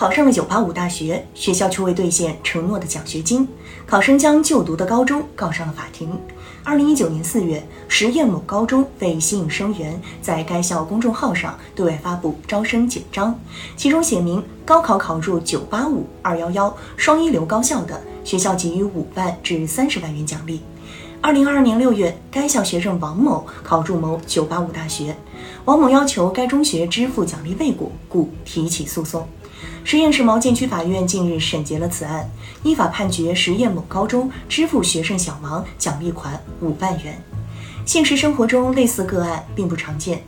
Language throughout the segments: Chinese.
考上了985大学，学校却未兑现承诺的奖学金，考生将就读的高中告上了法庭。2019年4月，实验某高中为吸引生源，在该校公众号上对外发布招生简章，其中写明高考考入985、211双一流高校的，学校给予5万至30万元奖励。2022年6月，该校学生王某考入某985大学，王某要求该中学支付奖励未果，故提起诉讼。十堰市茅箭区法院近日审结了此案，依法判决十堰某高中支付学生小王奖励款五万元。现实生活中，类似个案并不常见。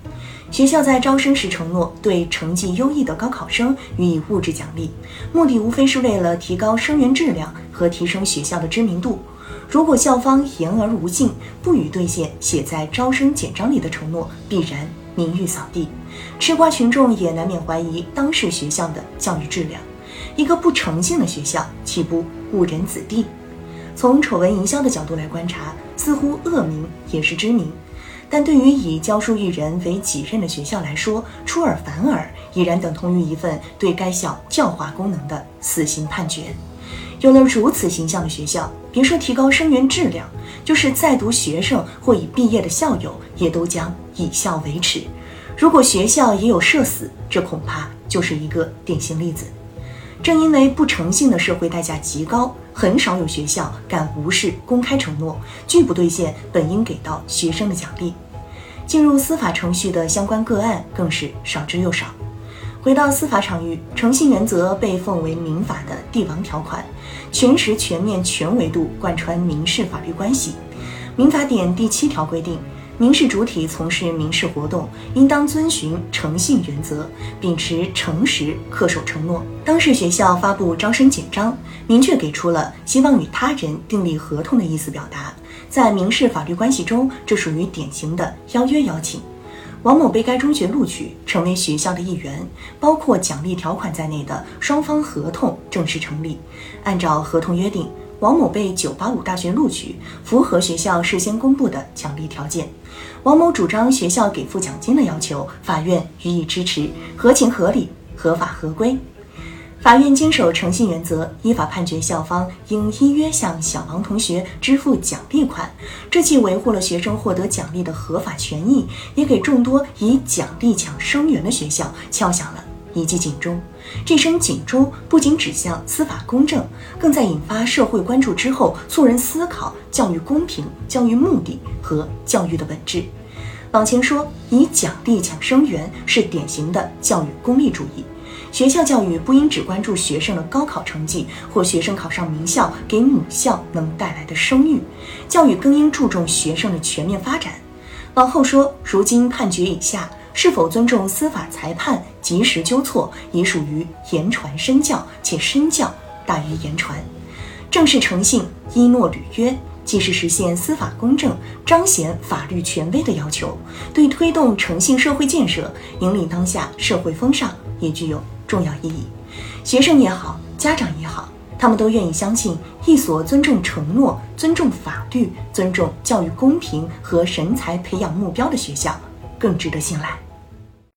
学校在招生时承诺对成绩优异的高考生予以物质奖励，目的无非是为了提高生源质量和提升学校的知名度。如果校方言而无信，不予兑现写在招生简章里的承诺，必然名誉扫地。吃瓜群众也难免怀疑当事学校的教育质量。一个不诚信的学校，岂不误人子弟？从丑闻营销的角度来观察，似乎恶名也是知名。但对于以教书育人为己任的学校来说，出尔反尔，已然等同于一份对该校教化功能的死刑判决。有了如此形象的学校，别说提高生源质量，就是在读学生或已毕业的校友，也都将以校为耻。如果学校也有社死，这恐怕就是一个典型例子。正因为不诚信的社会代价极高，很少有学校敢无视公开承诺，拒不兑现本应给到学生的奖励。进入司法程序的相关个案更是少之又少。回到司法场域，诚信原则被奉为民法的帝王条款，全时全面全维度贯穿民事法律关系。民法典第七条规定，民事主体从事民事活动，应当遵循诚信原则，秉持诚实、恪守承诺。当事学校发布招生简章，明确给出了希望与他人订立合同的意思表达。在民事法律关系中，这属于典型的邀约邀请。王某被该中学录取，成为学校的一员，包括奖励条款在内的双方合同正式成立。按照合同约定，王某被985大学录取，符合学校事先公布的奖励条件。王某主张学校给付奖金的要求，法院予以支持，合情合理，合法合规。法院坚守诚信原则，依法判决校方应依约向小王同学支付奖励款。这既维护了学生获得奖励的合法权益，也给众多以奖励抢生源的学校敲响了一记警钟。这声警钟不仅指向司法公正，更在引发社会关注之后，促人思考教育公平、教育目的和教育的本质。往前说，以奖励抢生源是典型的教育功利主义。学校教育不应只关注学生的高考成绩或学生考上名校给母校能带来的声誉，教育更应注重学生的全面发展。往后说，如今判决以下，是否尊重司法裁判、及时纠错，已属于言传身教，且身教大于言传。正视诚信，依诺履约，既是实现司法公正、彰显法律权威的要求，对推动诚信社会建设、引领当下社会风尚也具有。重要意义，学生也好，家长也好，他们都愿意相信一所尊重承诺、尊重法律、尊重教育公平和人才培养目标的学校，更值得信赖。